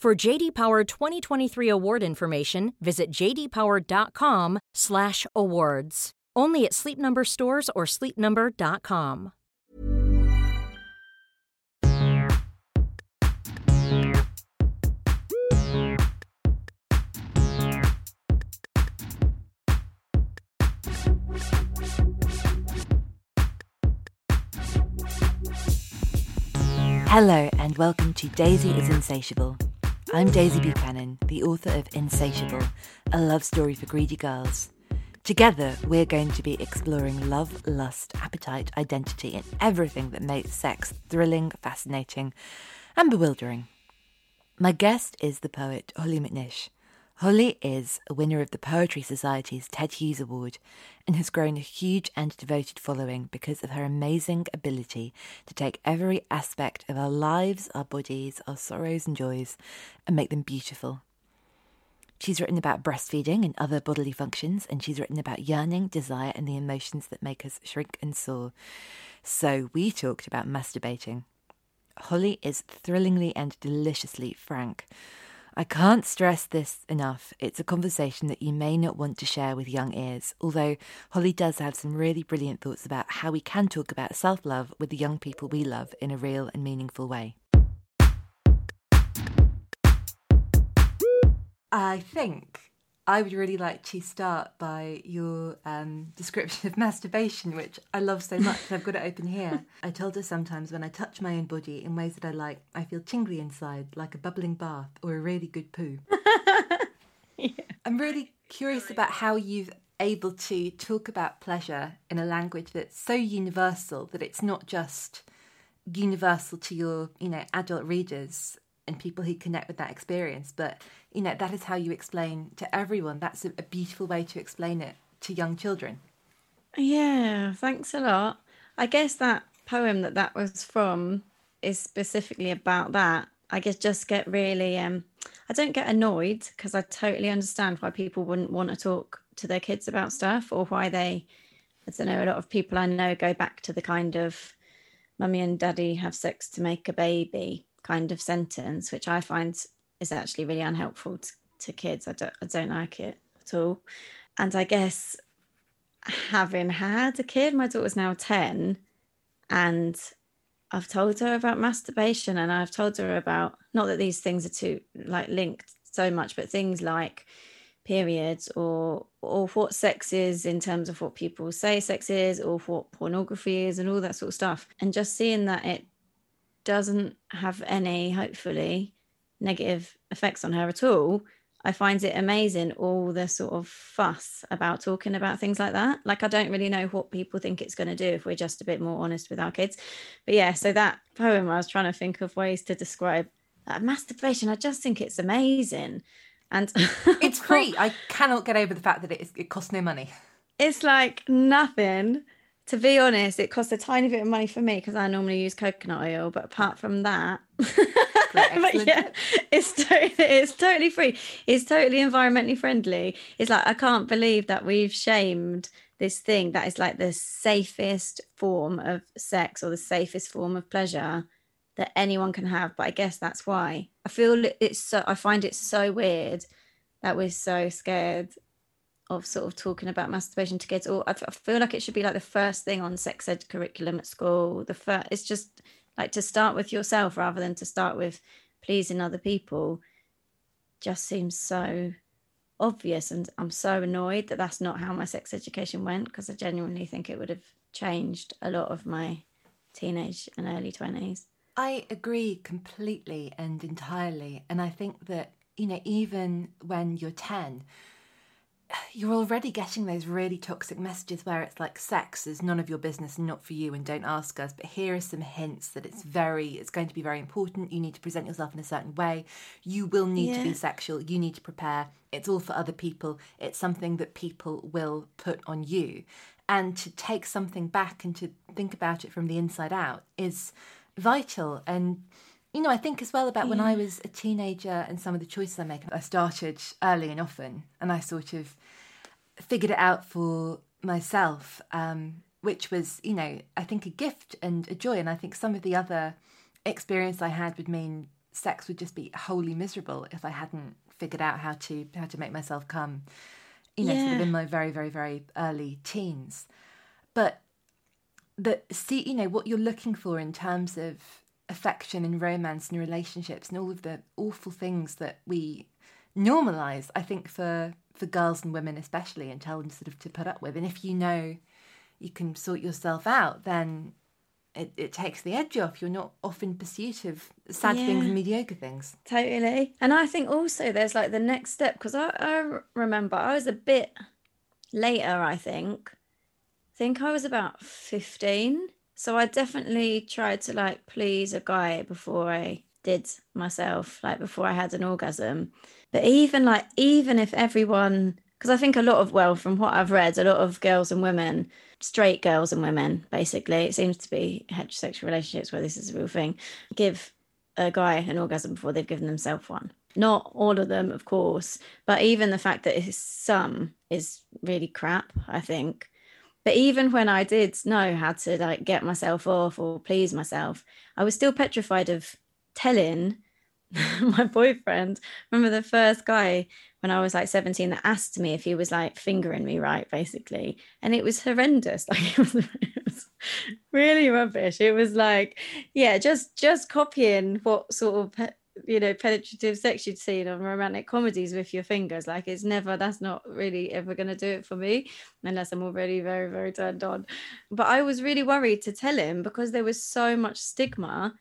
For JD Power 2023 award information, visit jdpower.com/awards. Only at Sleep Number stores or sleepnumber.com. Hello, and welcome to Daisy is Insatiable. I'm Daisy Buchanan, the author of Insatiable, a love story for greedy girls. Together, we're going to be exploring love, lust, appetite, identity, and everything that makes sex thrilling, fascinating, and bewildering. My guest is the poet Hollie McNish. Hollie is a winner of the Poetry Society's Ted Hughes Award and has grown a huge and devoted following because of her amazing ability to take every aspect of our lives, our bodies, our sorrows and joys, and make them beautiful. She's written about breastfeeding and other bodily functions, and she's written about yearning, desire, and the emotions that make us shrink and soar. So we talked about masturbating. Hollie is thrillingly and deliciously frank. I can't stress this enough. It's a conversation that you may not want to share with young ears, although Hollie does have some really brilliant thoughts about how we can talk about self love with the young people we love in a real and meaningful way. I think I would really like to start by your um, description of masturbation, which I love so much. I've got it open here. I told her sometimes when I touch my own body in ways that I like, I feel tingly inside, like a bubbling bath or a really good poo. yeah. I'm really curious about how you've able to talk about pleasure in a language that's so universal that it's not just universal to your, you know, adult readers and people who connect with that experience, but you know, that is how you explain to everyone. That's a, a beautiful way to explain it to young children. Yeah, thanks a lot. I guess that poem that that was from is specifically about that. I guess just get really um I don't get annoyed because I totally understand why people wouldn't want to talk to their kids about stuff or why they I don't know, a lot of people I know go back to the kind of mummy and daddy have sex to make a baby kind of sentence, which I find is actually really unhelpful to, to kids. I don't, I don't like it at all. And I guess having had a kid, my daughter's now 10, and I've told her about masturbation and I've told her about not that these things are too like linked so much, but things like periods or or what sex is in terms of what people say sex is or what pornography is and all that sort of stuff. And just seeing that it doesn't have any, hopefully, negative effects on her at all, I find it amazing all the sort of fuss about talking about things like that. Like, I don't really know what people think it's going to do if we're just a bit more honest with our kids. But yeah, so that poem, I was trying to think of ways to describe uh, masturbation. I just think it's amazing. And it's free. I cannot get over the fact that it, it costs no money. It's like nothing to be honest, it costs a tiny bit of money for me because I normally use coconut oil. But apart from that, but yeah, it's totally it's totally free. It's totally environmentally friendly. It's like I can't believe that we've shamed this thing that is like the safest form of sex or the safest form of pleasure that anyone can have. But I guess that's why I feel it's so. I find it so weird that we're so scared of sort of talking about masturbation to kids or I, feel like it should be like the first thing on sex ed curriculum at school the first it's just like to start with yourself rather than to start with pleasing other people just seems so obvious. And i'm so annoyed that that's not how my sex education went because i genuinely think it would have changed a lot of my teenage and early 20s i agree completely and entirely. And i think that you know even when you're 10 you're already getting those really toxic messages where it's like sex is none of your business and not for you and don't ask us. But here are some hints that it's very it's going to be very important. You need to present yourself in a certain way. You will need yeah. to be sexual. You need to prepare. It's all for other people. It's something that people will put on you. And to take something back and to think about it from the inside out is vital. And you know, I think as well about yeah. when I was a teenager and some of the choices I make. I started early and often, and I sort of figured it out for myself, um, which was, you know, I think a gift and a joy. And I think some of the other experience I had would mean sex would just be wholly miserable if I hadn't figured out how to how to make myself come. You know, yeah. sort of in my very, very, very early teens. But the see, you know, what you're looking for in terms of affection and romance and relationships and all of the awful things that we normalize i think for for girls and women especially and tell them sort of to put up with. And if you know you can sort yourself out then it, it takes the edge off. You're not off in pursuit of sad yeah, things and mediocre things. Totally. And i think also there's like the next step because I, I remember i was a bit later i think. I think i was about 15 so I definitely tried to like please a guy before I did myself, like before I had an orgasm. But even like, even if everyone, because I think a lot of, well, from what I've read, a lot of girls and women, straight girls and women, basically, it seems to be heterosexual relationships where this is a real thing, give a guy an orgasm before they've given themselves one. Not all of them, of course, but even the fact that it's some is really crap, I think. But even when I did know how to like get myself off or please myself, I was still petrified of telling my boyfriend. Remember the first guy when I was like 17 that asked me if he was like fingering me right, basically. And it was horrendous. Like it was, it was really rubbish. It was like, yeah, just just copying what sort of you know penetrative sex you'd seen on romantic comedies with your fingers. Like it's never that's not really ever going to do it for me unless i'm already very very turned on. But i was really worried to tell him because there was so much stigma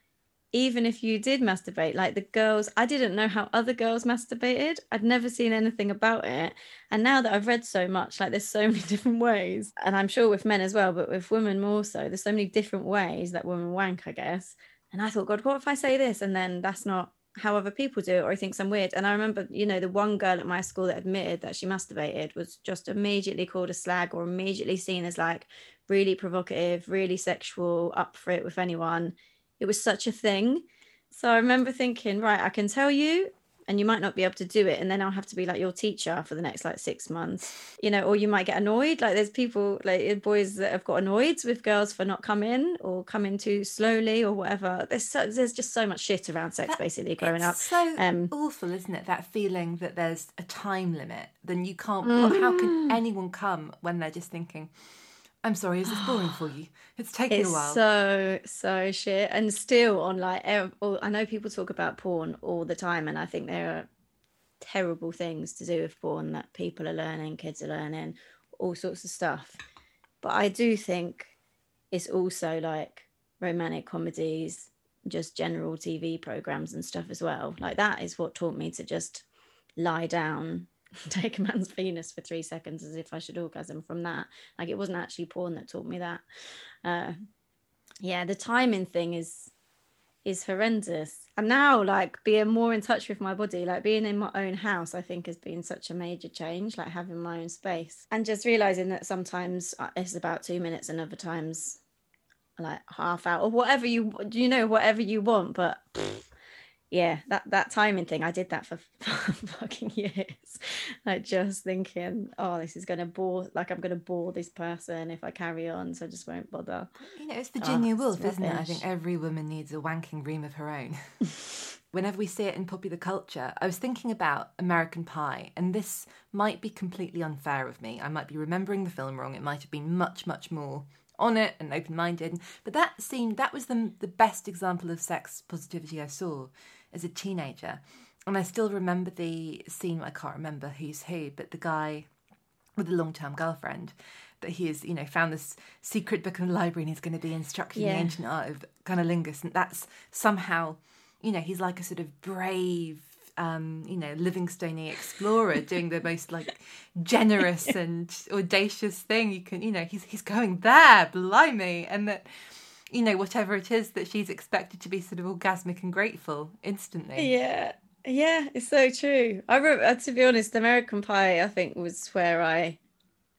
even if you did masturbate. Like the girls i didn't know how other girls masturbated. I'd never seen anything about it. And now that i've read so much like there's so many different ways. And i'm sure with men as well but with women more so there's so many different ways that women wank i guess. And i thought god what if i say this? And then that's not how other people do it or he thinks I'm weird. And I remember, you know, the one girl at my school that admitted that she masturbated was just immediately called a slag or immediately seen as like really provocative, really sexual, up for it with anyone. It was such a thing. So I remember thinking, right, I can tell you and you might not be able to do it and then i'll have to be like your teacher for the next like six months you know or you might get annoyed. Like there's people like boys that have got annoyed with girls for not coming or coming too slowly or whatever. There's so, there's just so much shit around sex that, basically growing up. so um, awful isn't it that feeling that there's a time limit then you can't mm. how can anyone come when they're just thinking I'm sorry, is this boring for you? It's taking it's a while. So so shit, and still on like I know people talk about porn all the time, and I think there are terrible things to do with porn that people are learning, kids are learning, all sorts of stuff. But I do think it's also like romantic comedies, just general TV programs and stuff as well. Like that is what taught me to just lie down take a man's penis for three seconds as if I should orgasm from that. Like it wasn't actually porn that taught me that. Uh, yeah, the timing thing is is horrendous. And now, like being more in touch with my body, like being in my own house, I think has been such a major change. Like having my own space and just realizing that sometimes uh, it's about two minutes, and other times like half hour or whatever you you know whatever you want. But pff, yeah that that timing thing i did that for fucking years. Like just thinking oh this is gonna bore like i'm gonna bore this person if i carry on so i just won't bother. You know it's ah, virginia oh, woolf isn't it? I think every woman needs a wanking room of her own. Whenever we see it in popular culture i was thinking about american pie and this might be completely unfair of me. I might be remembering the film wrong. It might have been much much more on it and open minded. But that scene, that was the, the best example of sex positivity I saw as a teenager. and I still remember the scene. I can't remember who's who, but the guy with the long-term girlfriend that he has, you know, found this secret book in the library and he's going to be instructing Yeah. the ancient art of cunnilingus, and that's somehow, you know, he's like a sort of brave. Um, you know, Livingstone explorer doing the most like generous and audacious thing you can. You know, he's he's going there, blimey, and that you know whatever it is that she's expected to be sort of orgasmic and grateful instantly. Yeah, yeah, it's so true. I wrote, uh, to be honest, American Pie, I think, was where I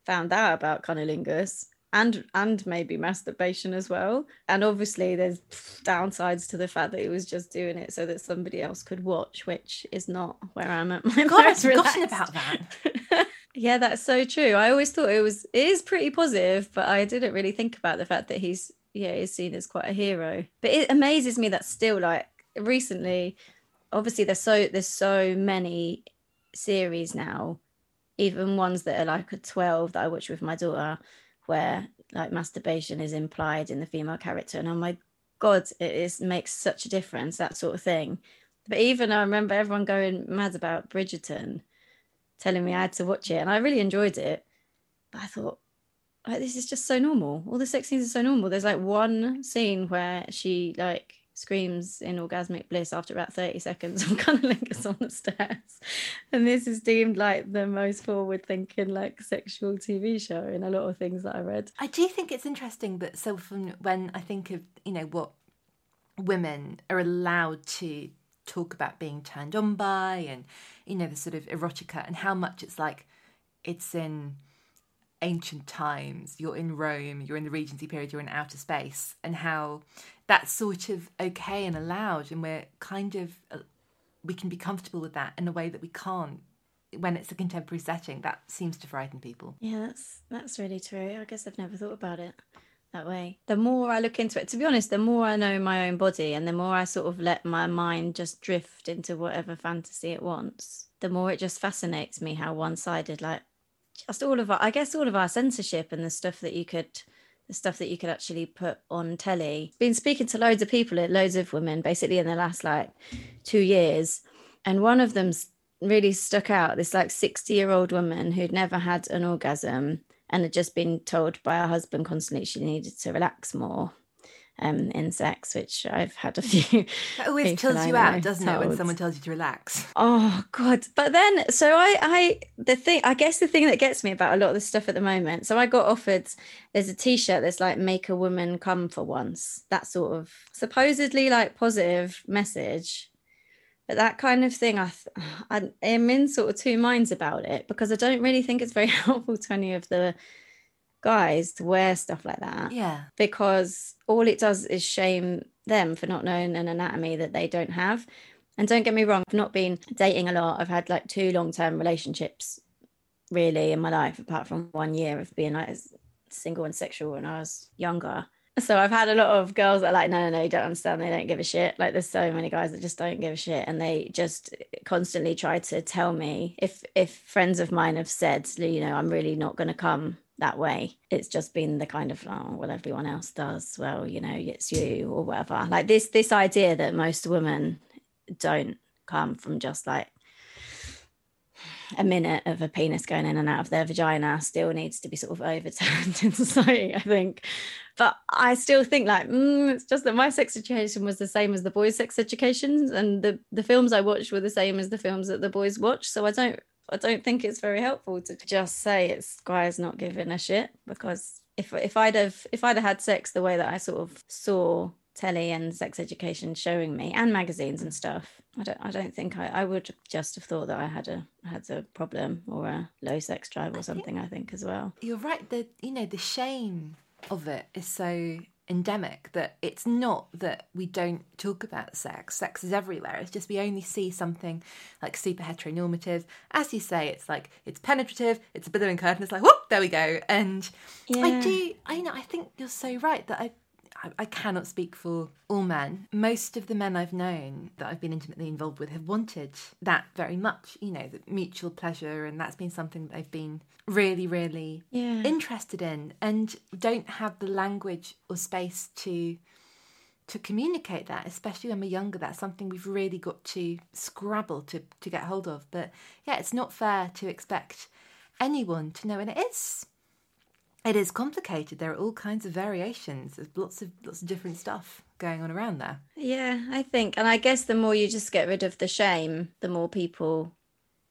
found out about cunnilingus and and maybe masturbation as well. And obviously, there's downsides to the fact that he was just doing it so that somebody else could watch, which is not where I'm at my God, I've forgotten about that. yeah, that's so true. I always thought it was it is pretty positive, but I didn't really think about the fact that he's yeah, is seen as quite a hero. But it amazes me that still like recently, obviously there's so there's so many series now, even ones that are like a 12 that I watch with my daughter, where like masturbation is implied in the female character. And oh my god, it is makes such a difference, that sort of thing. But even I remember everyone going mad about Bridgerton telling me I had to watch it, and I really enjoyed it. But I thought, like, this is just so normal. All the sex scenes are so normal. There's like one scene where she like screams in orgasmic bliss after about 30 seconds of cunnilingus on the stairs. And this is deemed like the most forward thinking, like sexual TV show in a lot of things that I read. I do think it's interesting that so often when I think of, you know, what women are allowed to talk about being turned on by and, you know, the sort of erotica and how much it's like it's in ancient times, you're in Rome, you're in the Regency period, you're in outer space, and how that's sort of okay and allowed, and we're kind of uh, we can be comfortable with that in a way that we can't when it's a contemporary setting. That seems to frighten people. Yeah, that's that's really true. I guess I've never thought about it that way. The more I look into it, to be honest, the more I know my own body and the more I sort of let my mind just drift into whatever fantasy it wants, the more it just fascinates me how one-sided like just all of our I guess all of our censorship and the stuff that you could the stuff that you could actually put on telly. Been speaking to loads of people, loads of women basically in the last like 2 years and one of them's really stuck out this like 60 year old woman who'd never had an orgasm and had just been told by her husband constantly she needed to relax more um, in sex, which I've had a few. That always chills you out, doesn't it, when someone tells you to relax? Oh god! But then, so I, I, the thing, I guess the thing that gets me about a lot of this stuff at the moment. So I got offered. There's a T-shirt that's like "Make a woman come for once." That sort of supposedly like positive message, but that kind of thing, I, th- I am in sort of two minds about it because I don't really think it's very helpful to any of the guys to wear stuff like that Yeah. because all it does is shame them for not knowing an anatomy that they don't have. And don't get me wrong, I've not been dating a lot. I've had like two long term relationships really in my life, apart from one year of being like single and sexual when I was younger. So I've had a lot of girls that are like, no, no, no, you don't understand. They don't give a shit. Like there's so many guys that just don't give a shit, and they just constantly try to tell me if if friends of mine have said, you know, I'm really not going to come that way. It's just been the kind of oh, well, everyone else does. Well, you know, it's you or whatever. Like this this idea that most women don't come from just like a minute of a penis going in and out of their vagina still needs to be sort of overturned in society, I think. But I still think like mm, it's just that my sex education was the same as the boys' sex educations, and the the films I watched were the same as the films that the boys watched. So I don't I don't think it's very helpful to just say it's guys not giving a shit because if if I'd have if I'd have had sex the way that I sort of saw telly and sex education showing me and magazines and stuff i don't i don't think i, I would just have thought that i had a had a problem or a low sex drive or something i think as well You're right. The you know the shame of it is so endemic that it's not that we don't talk about sex. Sex is everywhere. It's just we only see something like super heteronormative. As you say, it's like it's penetrative. It's a billowing curtain. It's like whoop, there we go. And I do. I know. I think you're so right that I. I- I cannot speak for all men. Most of the men I've known that I've been intimately involved with have wanted that very much, you know, the mutual pleasure, and that's been something that they've been really, really Yeah. interested in and don't have the language or space to to communicate that, especially when we're younger. That's something we've really got to scrabble to, to get hold of. But yeah, it's not fair to expect anyone to know. And it is it is complicated. There are all kinds of variations. There's lots of lots of different stuff going on around there. Yeah, I think, and I guess the more you just get rid of the shame, the more people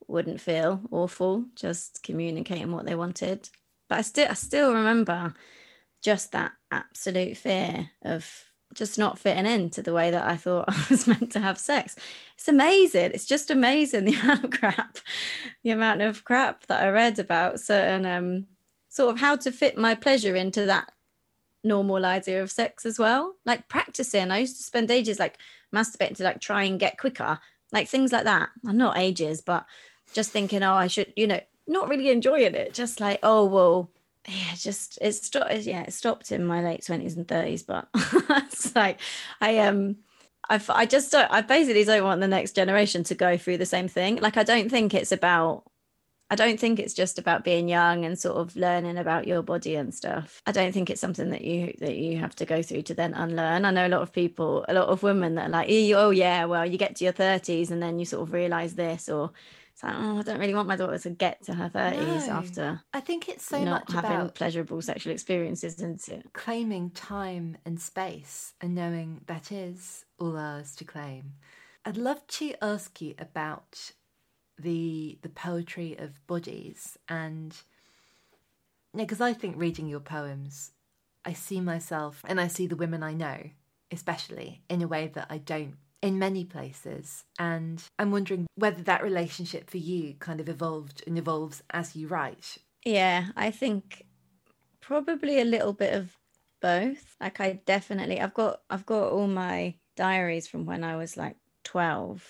wouldn't feel awful just communicating what they wanted. But I still, I still remember just that absolute fear of just not fitting into the way that I thought I was meant to have sex. It's amazing. It's just amazing the amount of crap, the amount of crap that I read about certain um sort of how to fit my pleasure into that normal idea of sex as well. Like practicing, I used to spend ages like masturbating to like try and get quicker, like things like that. I'm not ages, but just thinking, oh, I should, you know, not really enjoying it. Just like, oh, well, yeah, just it stopped. Yeah, it stopped in my late twenties and thirties, but it's like I um. I, I just don't, I basically don't want the next generation to go through the same thing. Like, I don't think it's about I don't think it's just about being young and sort of learning about your body and stuff. I don't think it's something that you that you have to go through to then unlearn. I know a lot of people, a lot of women that are like, oh yeah, well, you get to your thirties and then you sort of realize this, or it's like, oh, I don't really want my daughter to get to her thirties no, after. I think it's so not much having about pleasurable sexual experiences, isn't it? Claiming time and space and knowing that is all ours to claim. I'd love to ask you about the the poetry of bodies and because I think reading your poems, I see myself and I see the women I know, especially in a way that I don't in many places. And I'm wondering whether that relationship for you kind of evolved and evolves as you write. Yeah, I think probably a little bit of both. Like I definitely I've got I've got all my diaries from when I was like 12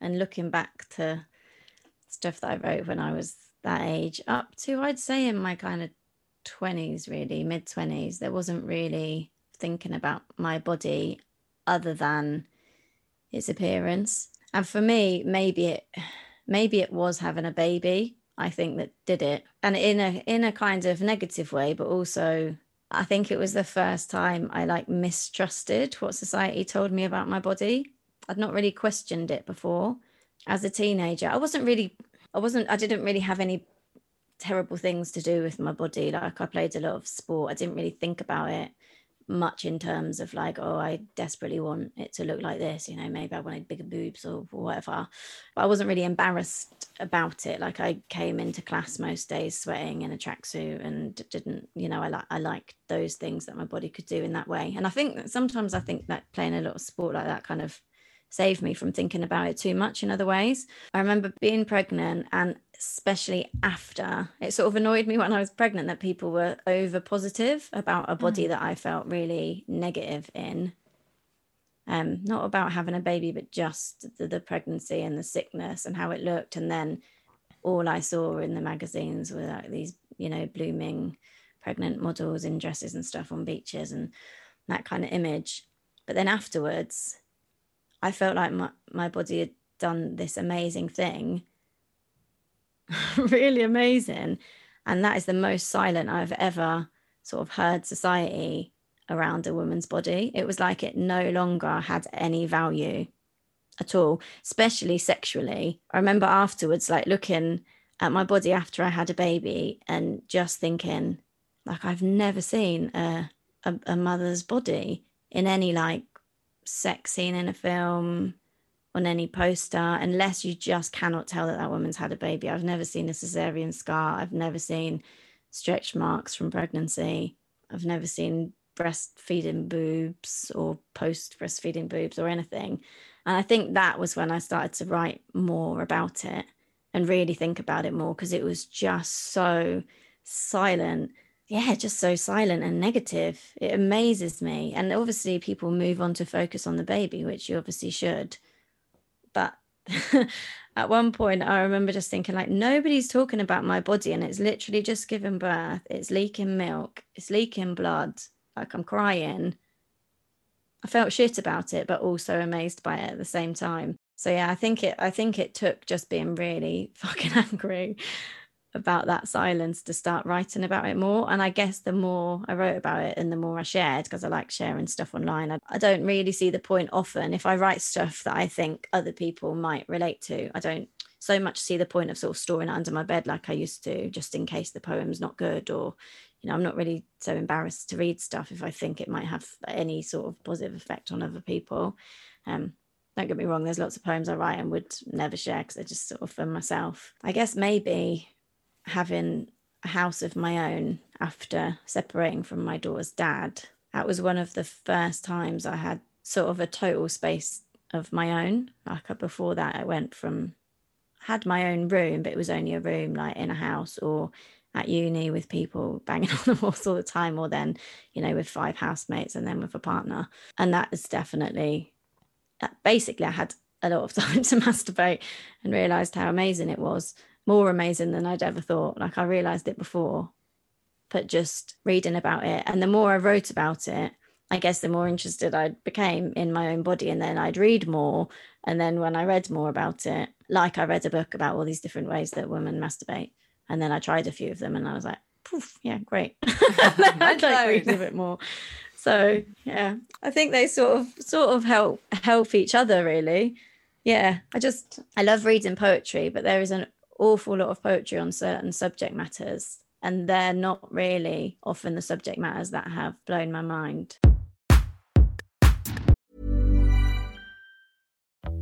and looking back to stuff that I wrote when I was that age up to I'd say in my kind of 20s really mid 20s there wasn't really thinking about my body other than its appearance. And for me maybe it maybe it was having a baby I think that did it. And in a in a kind of negative way but also I think it was the first time I like mistrusted what society told me about my body. I'd not really questioned it before as a teenager i wasn't really i wasn't i didn't really have any terrible things to do with my body. Like i played a lot of sport. I didn't really think about it much in terms of like oh i desperately want it to look like this. You know maybe i wanted bigger boobs or whatever. But i wasn't really embarrassed about it. Like i came into class most days sweating in a tracksuit and didn't you know i like i liked those things that my body could do in that way. And i think that sometimes i think that playing a lot of sport like that kind of saved me from thinking about it too much in other ways. I remember being pregnant and especially after it sort of annoyed me when I was pregnant that people were over positive about a body mm. that I felt really negative in. Um, not about having a baby, but just the, the pregnancy and the sickness and how it looked. And then all I saw in the magazines were like these, you know, blooming pregnant models in dresses and stuff on beaches and that kind of image. But then afterwards, I felt like my, my body had done this amazing thing, really amazing. And that is the most silent I've ever sort of heard society around a woman's body. It was like it no longer had any value at all, especially sexually. I remember afterwards, like looking at my body after I had a baby and just thinking, like, I've never seen a, a, a mother's body in any like sex scene in a film on any poster unless you just cannot tell that that woman's had a baby. I've never seen a cesarean scar. I've never seen stretch marks from pregnancy. I've never seen breastfeeding boobs or post breastfeeding boobs or anything. And I think that was when I started to write more about it and really think about it more because it was just so silent yeah, just so silent and negative. It amazes me. And obviously, people move on to focus on the baby, which you obviously should. But at one point, I remember just thinking, like, nobody's talking about my body, and it's literally just giving birth. It's leaking milk, it's leaking blood. Like, I'm crying. I felt shit about it, but also amazed by it at the same time. So yeah, I think it. I think it took just being really fucking angry about that silence to start writing about it more. And I guess the more I wrote about it and the more I shared, because I like sharing stuff online, I, I, don't really see the point often if I write stuff that I think other people might relate to. I don't so much see the point of sort of storing it under my bed like I used to, just in case the poem's not good or, you know, I'm not really so embarrassed to read stuff if I think it might have any sort of positive effect on other people. Um, don't get me wrong, there's lots of poems I write and would never share because they're just sort of for myself. I guess maybe having a house of my own after separating from my daughter's dad, that was one of the first times I had sort of a total space of my own. Like uh, before that, I went from had my own room, but it was only a room like in a house or at uni with people banging on the walls all the time, or then, you know, with five housemates and then with a partner. And that is definitely basically I had a lot of time to masturbate and realized how amazing it was more amazing than I'd ever thought. Like I realized it before, but just reading about it. And the more I wrote about it, I guess the more interested I became in my own body. And then I'd read more. And then when I read more about it, like I read a book about all these different ways that women masturbate. And then I tried a few of them and I was like, poof, yeah, great. I'd like read a bit more. So yeah, I think they sort of sort of help help each other really. Yeah, I just I love reading poetry, but there is an awful lot of poetry on certain subject matters, and they're not really often the subject matters that have blown my mind.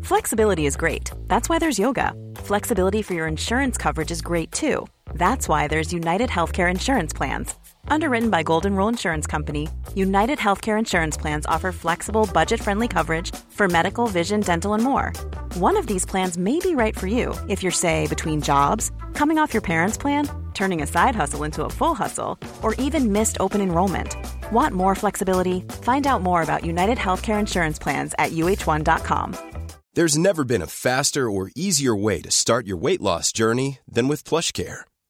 Flexibility is great. That's why there's yoga. Flexibility for your insurance coverage is great too. That's why there's United Healthcare Insurance Plans. Underwritten by Golden Rule Insurance Company, United Healthcare Insurance Plans offer flexible, budget friendly coverage for medical, vision, dental, and more. One of these plans may be right for you if you're, say, between jobs, coming off your parents' plan, turning a side hustle into a full hustle, or even missed open enrollment. Want more flexibility? Find out more about United Healthcare Insurance Plans at uh1.com. There's never been a faster or easier way to start your weight loss journey than with PlushCare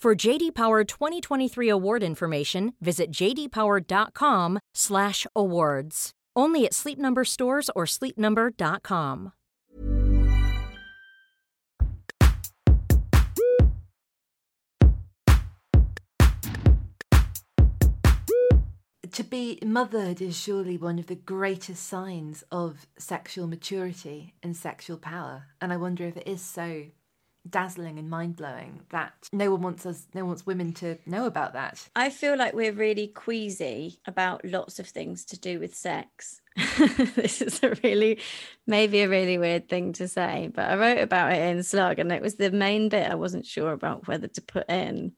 For JD Power 2023 award information, visit jdpower.com/awards. Only at Sleep Number stores or sleepnumber.com. To be mothered is surely one of the greatest signs of sexual maturity and sexual power, and I wonder if it is so dazzling and mind blowing that no one wants us, no one wants women to know about that. I feel like we're really queasy about lots of things to do with sex. this is a really, maybe a really weird thing to say, but I wrote about it in Slug and it was the main bit I wasn't sure about whether to put in.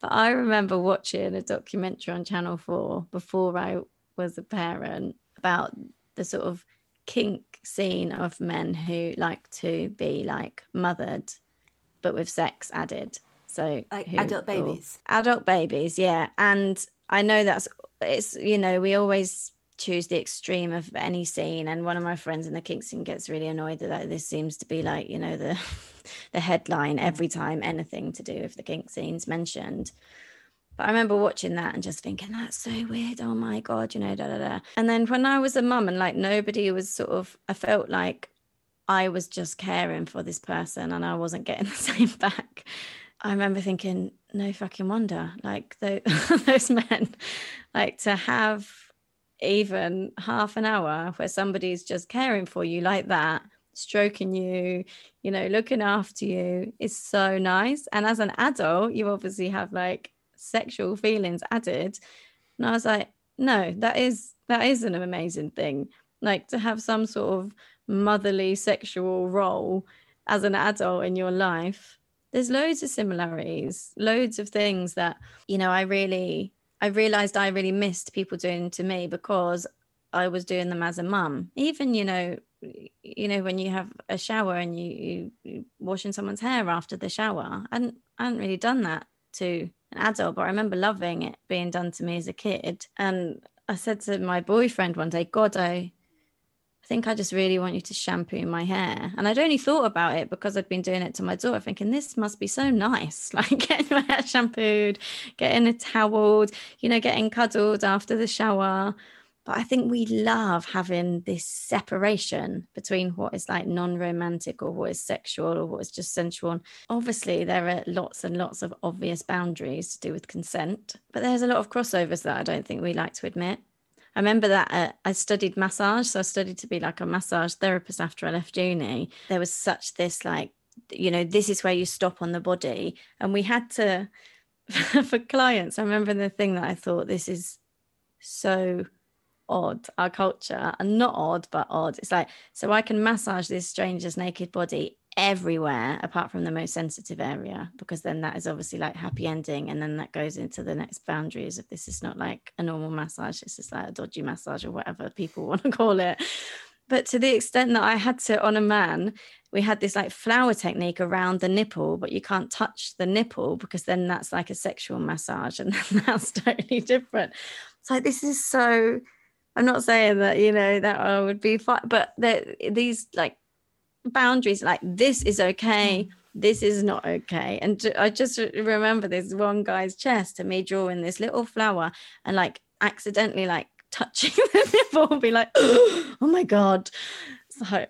But I remember watching a documentary on Channel 4 before I was a parent about the sort of kink scene of men who like to be like mothered, but with sex added. So like adult babies. Adult babies, yeah. And I know that's it's you know we always choose the extreme of any scene. And one of my friends in the kink scene gets really annoyed that this seems to be like you know the the headline every time anything to do with the kink scene's mentioned. But I remember watching that and just thinking, that's so weird. Oh my God, you know, da da da. And then when I was a mum and like nobody was sort of, I felt like I was just caring for this person and I wasn't getting the same back. I remember thinking, no fucking wonder. Like those men, like to have even half an hour where somebody's just caring for you like that, stroking you, you know, looking after you is so nice. And as an adult, you obviously have like sexual feelings added. And I was like, no, that is that is an amazing thing. Like to have some sort of motherly sexual role as an adult in your life. There's loads of similarities, loads of things that, you know, I really, I realized I really missed people doing to me because I was doing them as a mum. Even, you know, you know, when you have a shower and you, you, washing someone's hair after the shower. I I hadn't really done that to an adult, but I remember loving it being done to me as a kid. And I said to my boyfriend one day, God, I, I think I just really want you to shampoo my hair. And I'd only thought about it because I'd been doing it to my daughter, thinking this must be so nice. Like getting my hair shampooed, getting it toweled, you know, getting cuddled after the shower. But I think we love having this separation between what is like non romantic or what is sexual or what is just sensual. Obviously, there are lots and lots of obvious boundaries to do with consent, but there's a lot of crossovers that I don't think we like to admit. I remember that uh, I studied massage. So I studied to be like a massage therapist after I left uni. There was such this like, you know, this is where you stop on the body. And we had to, for clients, I remember the thing that I thought this is so odd, our culture, and not odd, but odd. It's like, so I can massage this stranger's naked body everywhere apart from the most sensitive area, because then that is obviously like happy ending. And then that goes into the next boundaries of this is not like a normal massage, this is like a dodgy massage or whatever people want to call it. But to the extent that I had to, on a man, we had this like flower technique around the nipple, but you can't touch the nipple because then that's like a sexual massage and that's totally different. Like, this is so I'm not saying that you know that I would be fine, but that these like boundaries, like this is okay, mm. this is not okay. And I just remember this one guy's chest and me drawing this little flower and like accidentally like touching the nipple, and be like, oh my god. So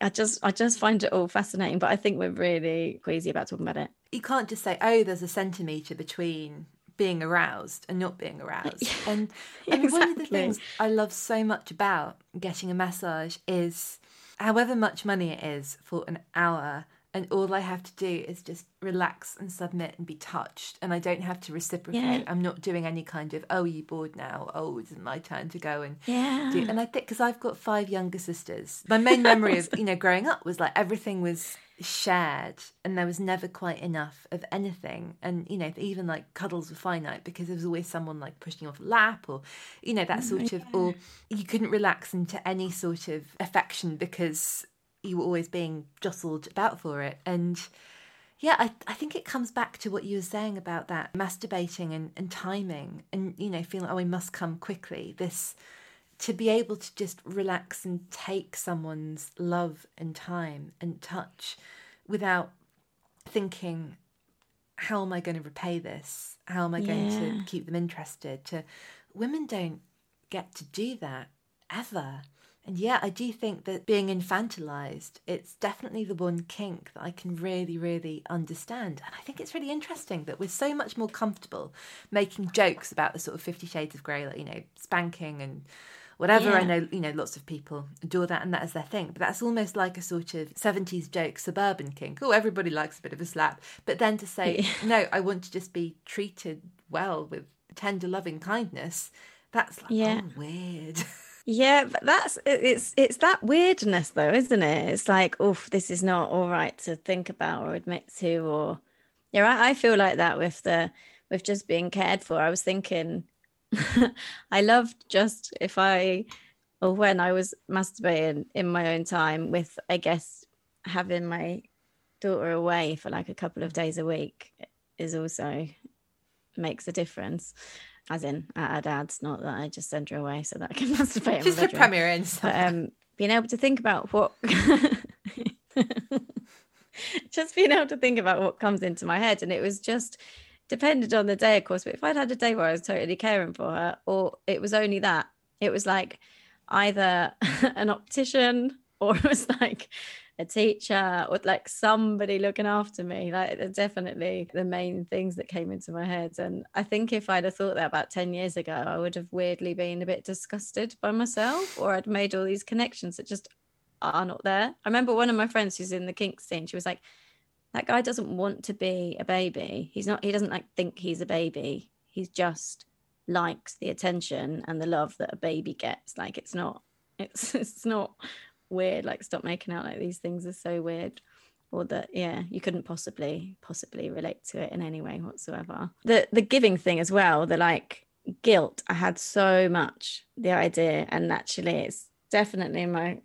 I just I just find it all fascinating, but I think we're really queasy about talking about it. You can't just say, oh, there's a centimeter between being aroused and not being aroused. And, and exactly. one of the things I love so much about getting a massage is however much money it is for an hour, and all I have to do is just relax and submit and be touched, and I don't have to reciprocate. Yeah. I'm not doing any kind of oh, you bored now? Oh, it's my turn to go and yeah. do. And I think because I've got five younger sisters, my main memory of you know growing up was like everything was shared and there was never quite enough of anything and you know even like cuddles were finite because there was always someone like pushing off a lap or you know that oh sort of or you couldn't relax into any sort of affection because you were always being jostled about for it. And yeah I, I think it comes back to what you were saying about that masturbating and, and timing and you know feeling oh we must come quickly. This to be able to just relax and take someone's love and time and touch without thinking how am i going to repay this? How am i going yeah. to keep them interested? To women don't get to do that ever and yeah i do think that being infantilized it's definitely the one kink that i can really really understand and i think it's really interesting that we're so much more comfortable making jokes about the sort of 50 shades of grey like you know spanking and whatever. Yeah. I know, you know, lots of people adore that and that is their thing. But that's almost like a sort of 70s joke, suburban kink. Oh, everybody likes a bit of a slap. But then to say, yeah. no, I want to just be treated well with tender, loving kindness, that's like, yeah. oh, weird. Yeah, but that's it's it's that weirdness though, isn't it? It's like, oh, this is not all right to think about or admit to, or yeah, I, I feel like that with the with just being cared for. I was thinking I loved just if I or when I was masturbating in my own time with I guess having my daughter away for like a couple of days a week is also makes a difference. As in at her dad's, not that I just send her away so that I can masturbate. Just for Premier in. But, um, being able to think about what just being able to think about what comes into my head and it was just depended on the day, of course. But if I'd had a day where I was totally caring for her, or it was only that, it was like either an optician or it was like a teacher or like somebody looking after me. Like definitely the main things that came into my head. And I think if I'd have thought that about 10 years ago, I would have weirdly been a bit disgusted by myself or I'd made all these connections that just are not there. I remember one of my friends who's in the kink scene, she was like, that guy doesn't want to be a baby. He's not. He doesn't like think he's a baby. He's just likes the attention and the love that a baby gets. Like it's not, it's it's not weird. Like stop making out like these things are so weird. Or that yeah you couldn't possibly possibly relate to it in any way whatsoever. The the giving thing as well the like guilt. I had so much the idea and actually it's definitely my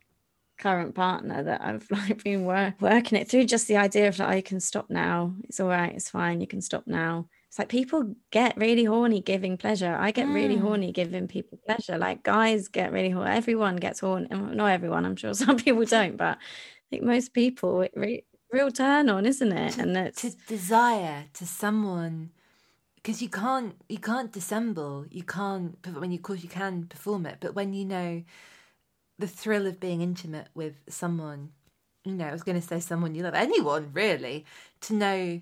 current partner that I've like been work, working it through. Just the idea of like oh, you can stop now. It's all right. It's fine. You can stop now it's like people get really horny giving pleasure. I get mm. really horny giving people pleasure. Like guys get really horny everyone gets horny not everyone I'm sure some people don't but I think most people it re- real turn on isn't it? To, and that's to desire to someone because you can't you can't dissemble. You can't when you of course you can perform it but when you know the thrill of being intimate with someone you know i was going to say someone you love anyone really to know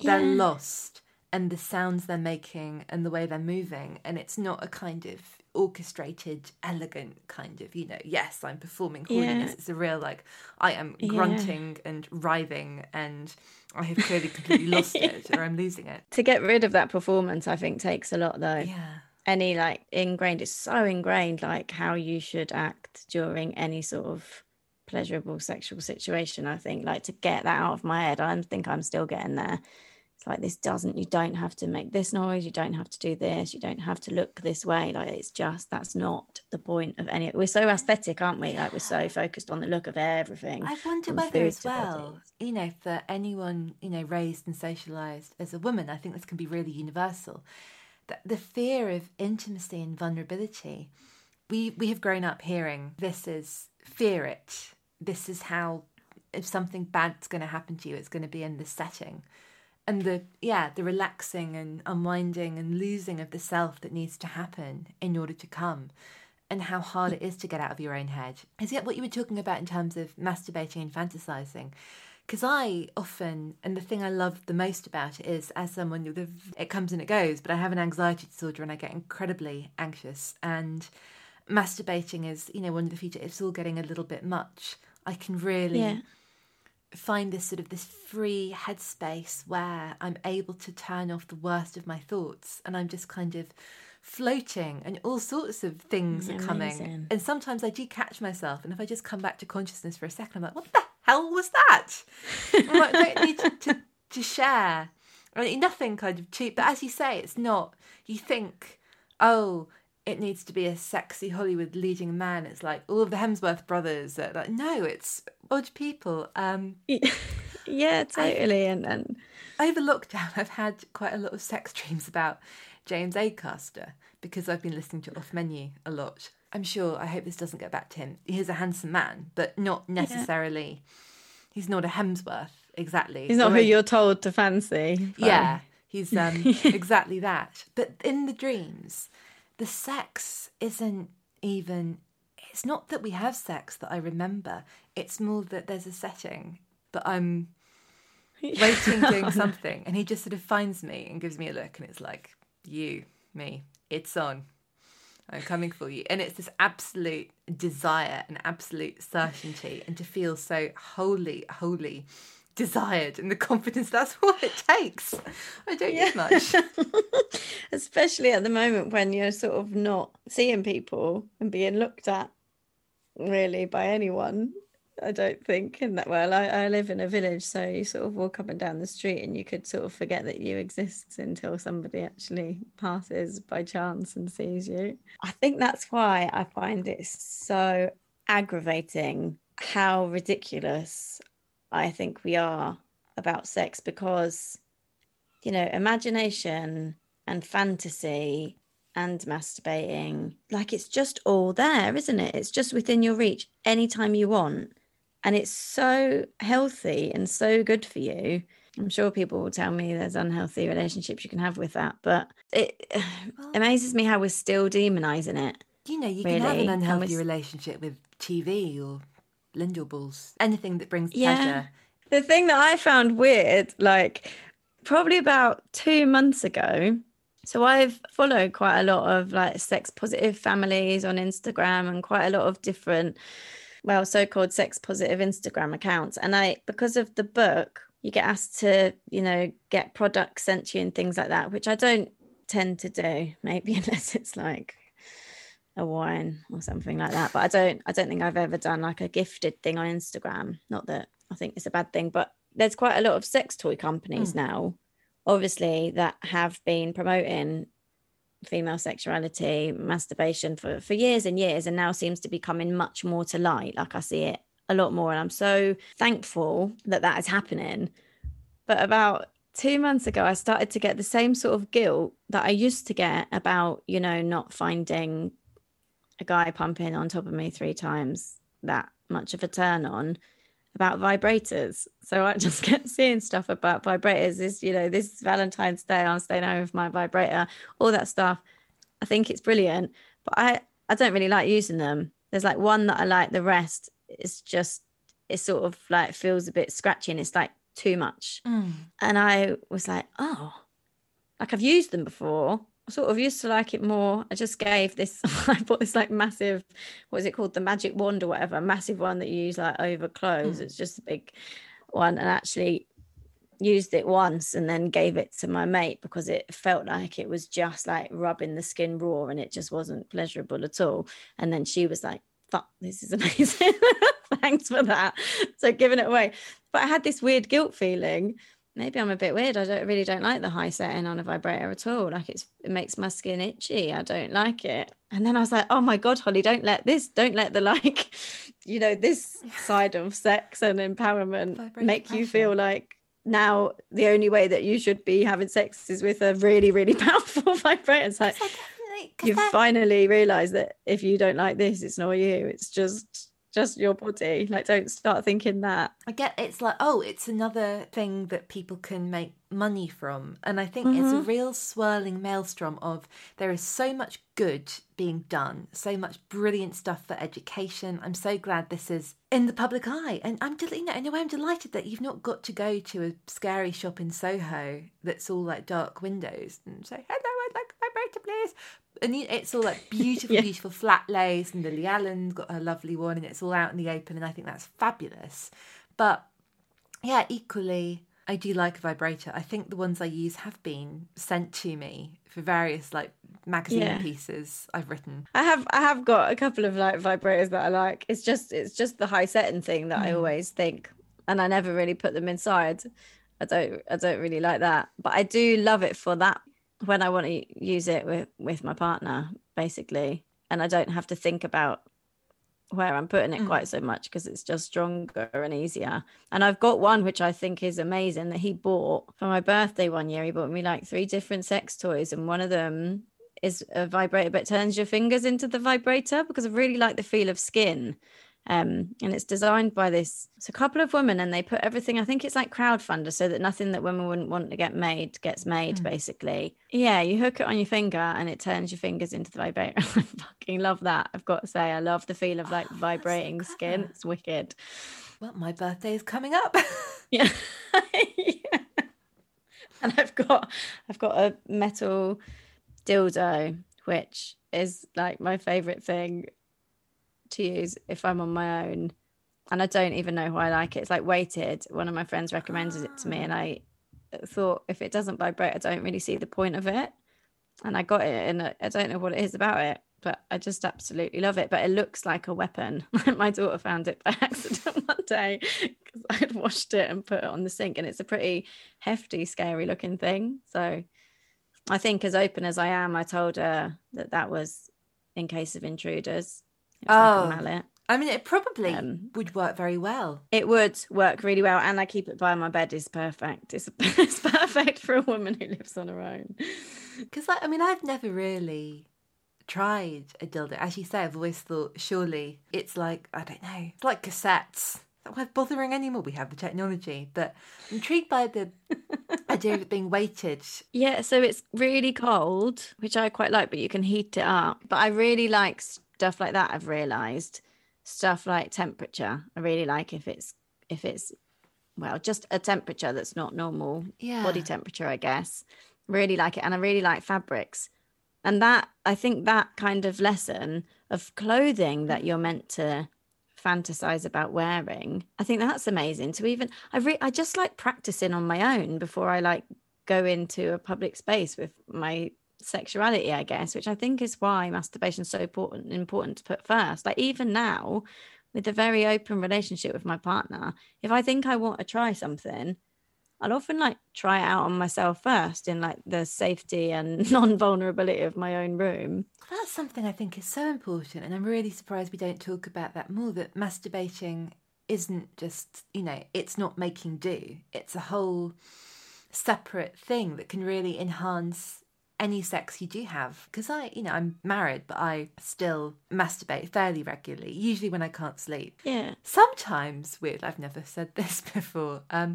they're lost and the sounds they're making and the way they're moving and it's not a kind of orchestrated elegant kind of you know yes i'm performing holiness yeah. it's a real like i am grunting yeah. and writhing and i have clearly completely lost it or i'm losing it. To get rid of that performance i think takes a lot though. Yeah. Any like ingrained it's so ingrained like how you should act during any sort of pleasurable sexual situation i think. Like to get that out of my head i think i'm still getting there it's like this doesn't you don't have to make this noise you don't have to do this you don't have to look this way like it's just that's not the point of any we're so aesthetic aren't we like we're so focused on the look of everything i wonder whether as well you know for anyone you know raised and socialized as a woman i think this can be really universal That the fear of intimacy and vulnerability. We we have grown up hearing this is fear it. This is how if something bad's going to happen to you, it's going to be in this setting. And the yeah, the relaxing and unwinding and losing of the self that needs to happen in order to come, and how hard it is to get out of your own head. Is it what you were talking about in terms of masturbating and fantasizing? because I often, and the thing I love the most about it is, as someone, it comes and it goes, but I have an anxiety disorder and I get incredibly anxious. And masturbating is, you know, one of the features, it's all getting a little bit much. I can really yeah. Find this sort of this free headspace where I'm able to turn off the worst of my thoughts and I'm just kind of floating and all sorts of things Amazing. are coming. And sometimes I do catch myself. And if I just come back to consciousness for a second, I'm like, what the hell was that? like, I don't need to, to, to share. I mean, nothing kind of cheap, but as you say, it's not. You think, oh, it needs to be a sexy Hollywood leading man. It's like all of the Hemsworth brothers. Are like, no, it's odd people. Um, yeah, totally. I, and and over lockdown, I've had quite a lot of sex dreams about James Acaster because I've been listening to Off Menu a lot. I'm sure, I hope this doesn't get back to him. He's a handsome man, but not necessarily, yeah. he's not a Hemsworth exactly. He's not or who you're told to fancy. But... Yeah, he's um, exactly that. But in the dreams, the sex isn't even, it's not that we have sex that I remember, it's more that there's a setting, but I'm waiting doing something and he just sort of finds me and gives me a look and it's like, you, me, it's on I'm coming for you. And it's this absolute desire and absolute certainty, and to feel so wholly, wholly desired and the confidence that's what it takes. I don't yeah. need much. Especially at the moment when you're sort of not seeing people and being looked at really by anyone. I don't think in that well. I, I live in a village, so you sort of walk up and down the street and you could sort of forget that you exist until somebody actually passes by chance and sees you. I think that's why I find it so aggravating how ridiculous I think we are about sex because, you know, imagination and fantasy and masturbating, like it's just all there, isn't it? It's just within your reach anytime you want and it's so healthy and so good for you i'm sure people will tell me there's unhealthy relationships you can have with that but it well, amazes me how we're still demonizing it you know you really. can have an unhealthy relationship with tv or lindor balls anything that brings yeah. pleasure the thing that i found weird like probably about two months ago so I've followed quite a lot of like sex positive families on Instagram and quite a lot of different well so-called sex positive instagram accounts and i because of the book you get asked to you know get products sent to you and things like that which i don't tend to do, maybe unless it's like a wine or something like that. But I don't I don't think I've ever done like a gifted thing on Instagram. Not that I think it's a bad thing, but there's quite a lot of sex toy companies mm. now, obviously, that have been promoting female sexuality, masturbation for, for years and years, and now seems to be coming much more to light. Like I see it a lot more. And I'm so thankful that that is happening. But about two months ago, I started to get the same sort of guilt that I used to get about, you know, not finding a guy pumping on top of me three times that much of a turn on about vibrators. So I just kept seeing stuff about vibrators. This, you know, this Valentine's Day, I'm staying home with my vibrator, all that stuff. I think it's brilliant, but I, I don't really like using them. There's like one that I like, the rest is just, it sort of like feels a bit scratchy and it's like too much. Mm. And I was like, oh, like I've used them before, sort of used to like it more. I just gave this, I bought this like massive, what is it called? The magic wand or whatever, massive one that you use like over clothes. Mm. It's just a big one. And actually used it once and then gave it to my mate because it felt like it was just like rubbing the skin raw and it just wasn't pleasurable at all. And then she was like, fuck, this is amazing. Thanks for that. So giving it away. But I had this weird guilt feeling maybe I'm a bit weird. I don't really don't like the high setting on a vibrator at all. Like it's it makes my skin itchy. I don't like it. And then I was like, oh my god, Hollie, don't let this, don't let the like, you know, this side of sex and empowerment Vibrate make pressure. you feel like now the only way that you should be having sex is with a really, really powerful vibrator. It's like you finally realize that if you don't like this, it's not you. It's just just your body. Like, don't start thinking that. I get it's like, oh, it's another thing that people can make money from. And I think mm-hmm. it's a mm-hmm. real swirling maelstrom of there is so much good being done, so much brilliant stuff for education. I'm so glad this is in the public eye. And I'm, del- you know, in a way, I'm delighted that you've not got to go to a scary shop in Soho that's all like dark windows and say, hello, I'd like a vibrator, please and it's all like beautiful, yeah. beautiful flat lays, and Lily Allen's got her lovely one, and it's all out in the open, and I think that's fabulous. But yeah, equally, I do like a vibrator. I think the ones I use have been sent to me for various like magazine yeah. pieces I've written. I have I have got a couple of like vibrators that I like. It's just it's just the high setting thing that mm. I always think, and I never really put them inside. I don't I don't really like that, but I do love it for that when I want to use it with with my partner, basically, and I don't have to think about where I'm putting it mm. quite so much because it's just stronger and easier. And I've got one which I think is amazing that he bought for my birthday one year. He bought me like three different sex toys, and one of them is a vibrator, but turns your fingers into the vibrator because I really like the feel of skin. Um, and it's designed by this it's a couple of women and they put everything i think it's like crowdfunder so that nothing that women wouldn't want to get made gets made mm. basically. Yeah you hook it on your finger and it turns your fingers into the vibrator. I fucking love that i've got to say. I love the feel of like oh, vibrating so skin. it's wicked. Well my birthday is coming up. Yeah. yeah. And i've got i've got a metal dildo which is like my favorite thing to use if I'm on my own. And I don't even know why I like it. It's like weighted. One of my friends recommended it to me, and I thought if it doesn't vibrate, I don't really see the point of it. And I got it, and I don't know what it is about it, but I just absolutely love it. But it looks like a weapon. my daughter found it by accident one day because I had washed it and put it on the sink, and it's a pretty hefty, scary looking thing. So I think, as open as I am, I told her that that was in case of intruders oh, like mallet. I mean, it probably um, would work very well. It would work really well, and I keep it by my bed. is perfect. It's, it's perfect for a woman who lives on her own. Because, like, I mean, I've never really tried a dildo. As you say, I've always thought surely it's like I don't know, it's like cassettes. Why bothering anymore? We have the technology, but I'm intrigued by the idea of it being weighted. Yeah, so it's really cold, which I quite like, but you can heat it up. But I really like stuff like that i've realized stuff like temperature i really like if it's if it's well just a temperature that's not normal yeah. body temperature i guess really like it and i really like fabrics and that i think that kind of lesson of clothing that you're meant to fantasize about wearing i think that's amazing to even i re- i just like practicing on my own before i like go into a public space with my sexuality, I guess, which I think is why masturbation is so important important to put first. Like even now, with a very open relationship with my partner, if I think I want to try something, I'll often like try it out on myself first in like the safety and non-vulnerability of my own room. That's something I think is so important, and I'm really surprised we don't talk about that more. That masturbating isn't just, you know, it's not making do. It's a whole separate thing that can really enhance any sex you do have because i you know i'm married but i still masturbate fairly regularly usually when i can't sleep. Yeah. Sometimes weird i've never said this before um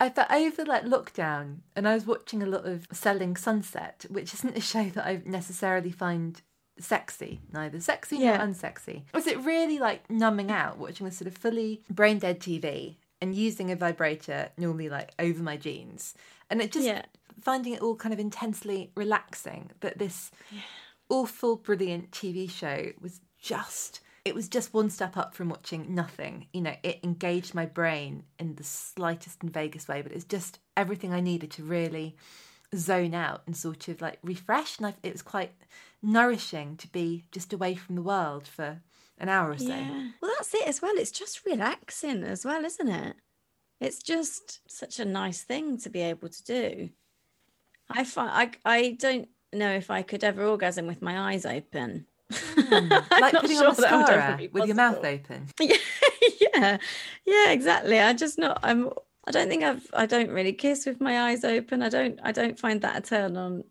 i thought over like lockdown and i was watching a lot of selling sunset which isn't a show that i necessarily find sexy neither sexy Yeah. nor unsexy. Was it really like numbing out watching this sort of fully brain dead tv and using a vibrator normally like over my jeans and it just Yeah. finding it all kind of intensely relaxing that this awful brilliant tv show was just it was just one step up from watching nothing you know it engaged my brain in the slightest and vaguest way but it's just everything i needed to really zone out and sort of like refresh and I, it was quite nourishing to be just away from the world for an hour or so Yeah. Well, that's it as well. It's just relaxing as well, isn't it? It's just such a nice thing to be able to do. I find I I don't know if I could ever orgasm with my eyes open. Hmm. I'm like not putting sure on that would ever mascara with your mouth open yeah, yeah, yeah, exactly. I just not. I'm. I don't think I've. I don't really kiss with my eyes open. I don't. I don't find that a turn on,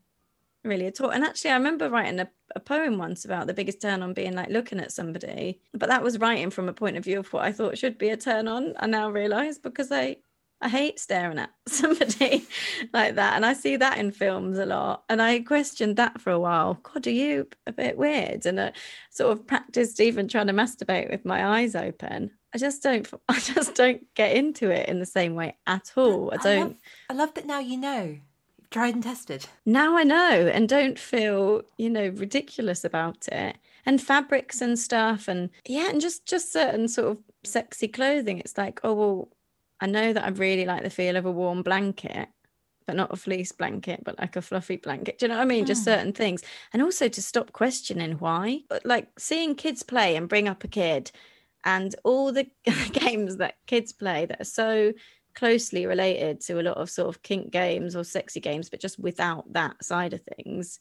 really at all. And actually, I remember writing a, a poem once about the biggest turn on being like looking at somebody, but that was writing from a point of view of what I thought should be a turn on. I now realise because I. I hate staring at somebody like that. And I see that in films a lot. And I questioned that for a while. God, are you a bit weird? And I sort of practiced even trying to masturbate with my eyes open. I just don't I just don't get into it in the same way at all. I don't love, I love that now you know tried and tested now I know and don't feel, you know, ridiculous about it. And fabrics and stuff and yeah, and just just certain sort of sexy clothing. It's like, oh well, I know that I really like the feel of a warm blanket, but not a fleece blanket, but like a fluffy blanket. Do you know what I mean? Just hmm. certain things. And also to stop questioning why. But like seeing kids play and bring up a kid and all the games that kids play that are so closely related to a lot of sort of kink games or sexy games, but just without that side of things.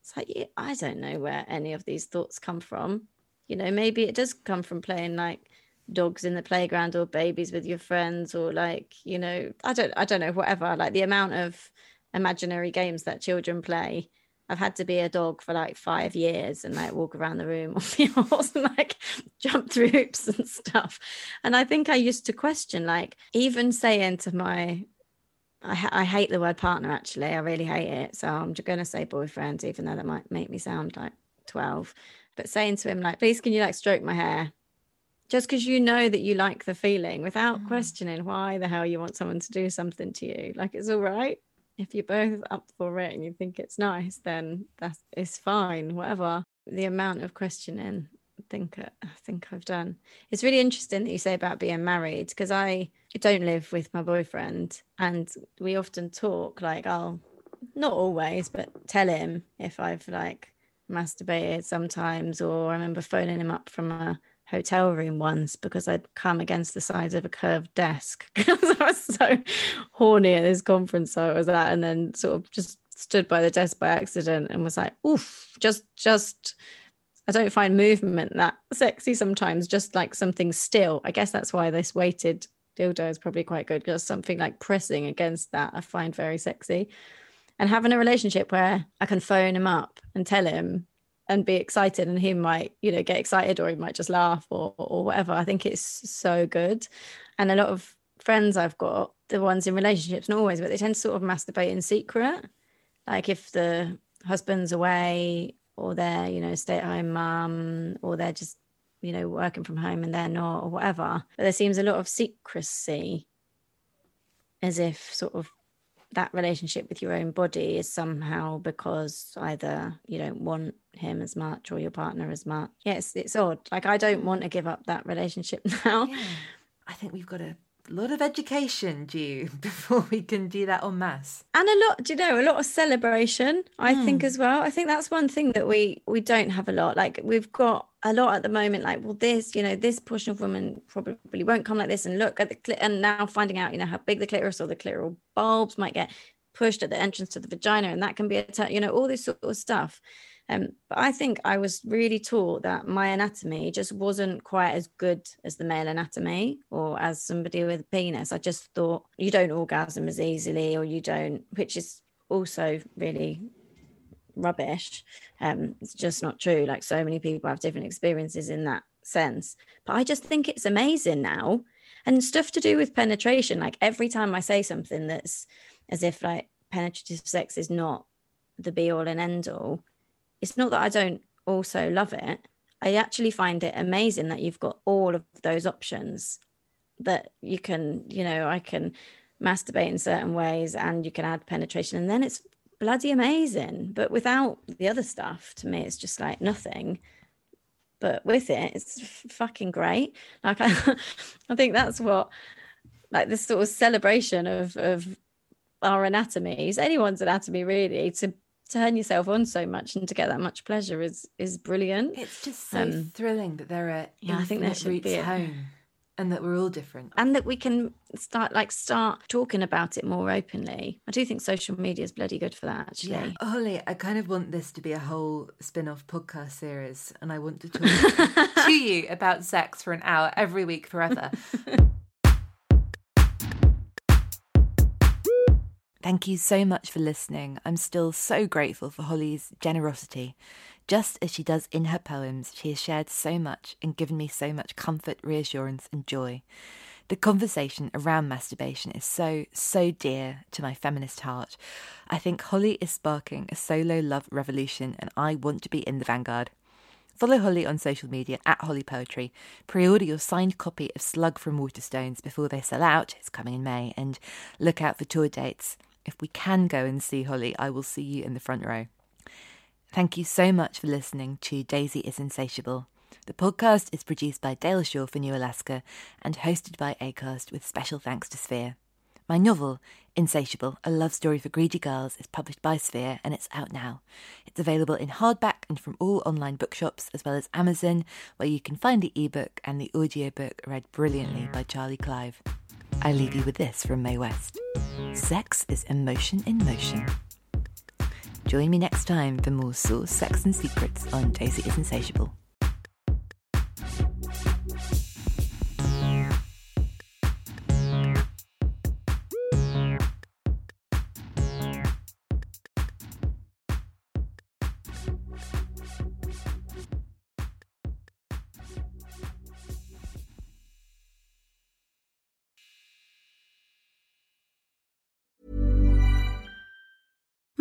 It's like, I don't know where any of these thoughts come from. You know, maybe it does come from playing like dogs in the playground or babies with your friends or like, you know, I don't I don't know, whatever. Like the amount of imaginary games that children play. I've had to be a dog for like five years and like walk around the room on the horse and like jump through hoops and stuff. And I think I used to question, like, even saying to my, I, ha- I hate the word partner actually. I really hate it. So I'm just going to say boyfriend, even though that might make me sound like 12. But saying to him, like, please, can you like stroke my hair? Just because you know that you like the feeling without mm. questioning why the hell you want someone to do something to you. Like, it's all right if you're both up for it and you think it's nice, then that's fine, whatever. The amount of questioning, I think uh, I think I've done. It's really interesting that you say about being married because I don't live with my boyfriend, and we often talk. Like I'll not always, but tell him if I've like masturbated sometimes, or I remember phoning him up from a hotel room once because I'd come against the sides of a curved desk because I was so horny at this conference I was at, and then sort of just stood by the desk by accident and was like, "Oof!" Just, just. I don't find movement that sexy sometimes. Just like something still. I guess that's why this weighted dildo is probably quite good because something like pressing against that I find very sexy. And having a relationship where I can phone him up and tell him and be excited and he might you know get excited or he might just laugh or or whatever. I think it's so good. And a lot of friends i've got the ones in relationships not always but they tend to sort of masturbate in secret. Like if the husband's away or they're you know stay at home mum or they're just you know working from home and they're not or whatever. But there seems a lot of secrecy as if sort of that relationship with your own body is somehow because either you don't want him as much or your partner as much. Yeah, it's, it's odd. Like I don't want to give up that relationship now. Yeah. I think we've got a lot of education due before we can do that en masse. And a lot, do you know, a lot of celebration, I think Mm. as well. I think that's one thing that we we don't have a lot. Like we've got a lot at the moment, like, well, this, you know, this portion of women probably won't come like this. And look at the clit and now finding out, you know, how big the clitoris or the clitoral bulbs might get pushed at the entrance to the vagina, and that can be a tu- you know, all this sort of stuff. Um, but I think I was really taught that my anatomy just wasn't quite as good as the male anatomy or as somebody with a penis. I just thought you don't orgasm as easily or you don't, which is also really rubbish. Um, it's just not true. Like so many people have different experiences in that sense. But I just think it's amazing now. And stuff to do with penetration, like every time I say something that's as if like penetrative sex is not the be all and end all, it's not that I don't also love it. I actually find it amazing that you've got all of those options that you can, you know, I can masturbate in certain ways and you can add penetration and then it's bloody amazing. But without the other stuff, to me, it's just like nothing. But with it, it's fucking great. Like I, I think that's what, like this sort of celebration of of our anatomies, anyone's anatomy really, to turn yourself on so much and to get that much pleasure is is brilliant. It's just so Um, thrilling that there are yeah, I think there should be home and that we're all different. and that we can start like start talking about it more openly. I do think social media is bloody good for that actually. Yeah, Hollie, I kind of want this to be a whole spin off podcast series, and I want to talk to you about sex for an hour every week forever. Thank you so much for listening. I'm still so grateful for Hollie's generosity. Just as she does in her poems, she has shared so much and given me so much comfort, reassurance, and joy. The conversation around masturbation is so, so dear to my feminist heart. I think Hollie is sparking a solo love revolution, and I want to be in the vanguard. Follow Hollie on social media at Hollie Poetry. Pre order your signed copy of Slug from Waterstones before they sell out. It's coming in May. And look out for tour dates. If we can go and see Hollie, I will see you in the front row. Thank you so much for listening to Daisy is Insatiable. The podcast is produced by Dale Shaw for New Alaska and hosted by Acast with special thanks to Sphere. My novel, Insatiable, a love story for greedy girls, is published by Sphere and it's out now. It's available in hardback and from all online bookshops as well as Amazon, where you can find the ebook and the audiobook read brilliantly by Charlie Clive. I leave you with this from Mae West Sex is emotion in motion. Join me next time for more sauce, sex, and secrets on Daisy is Insatiable.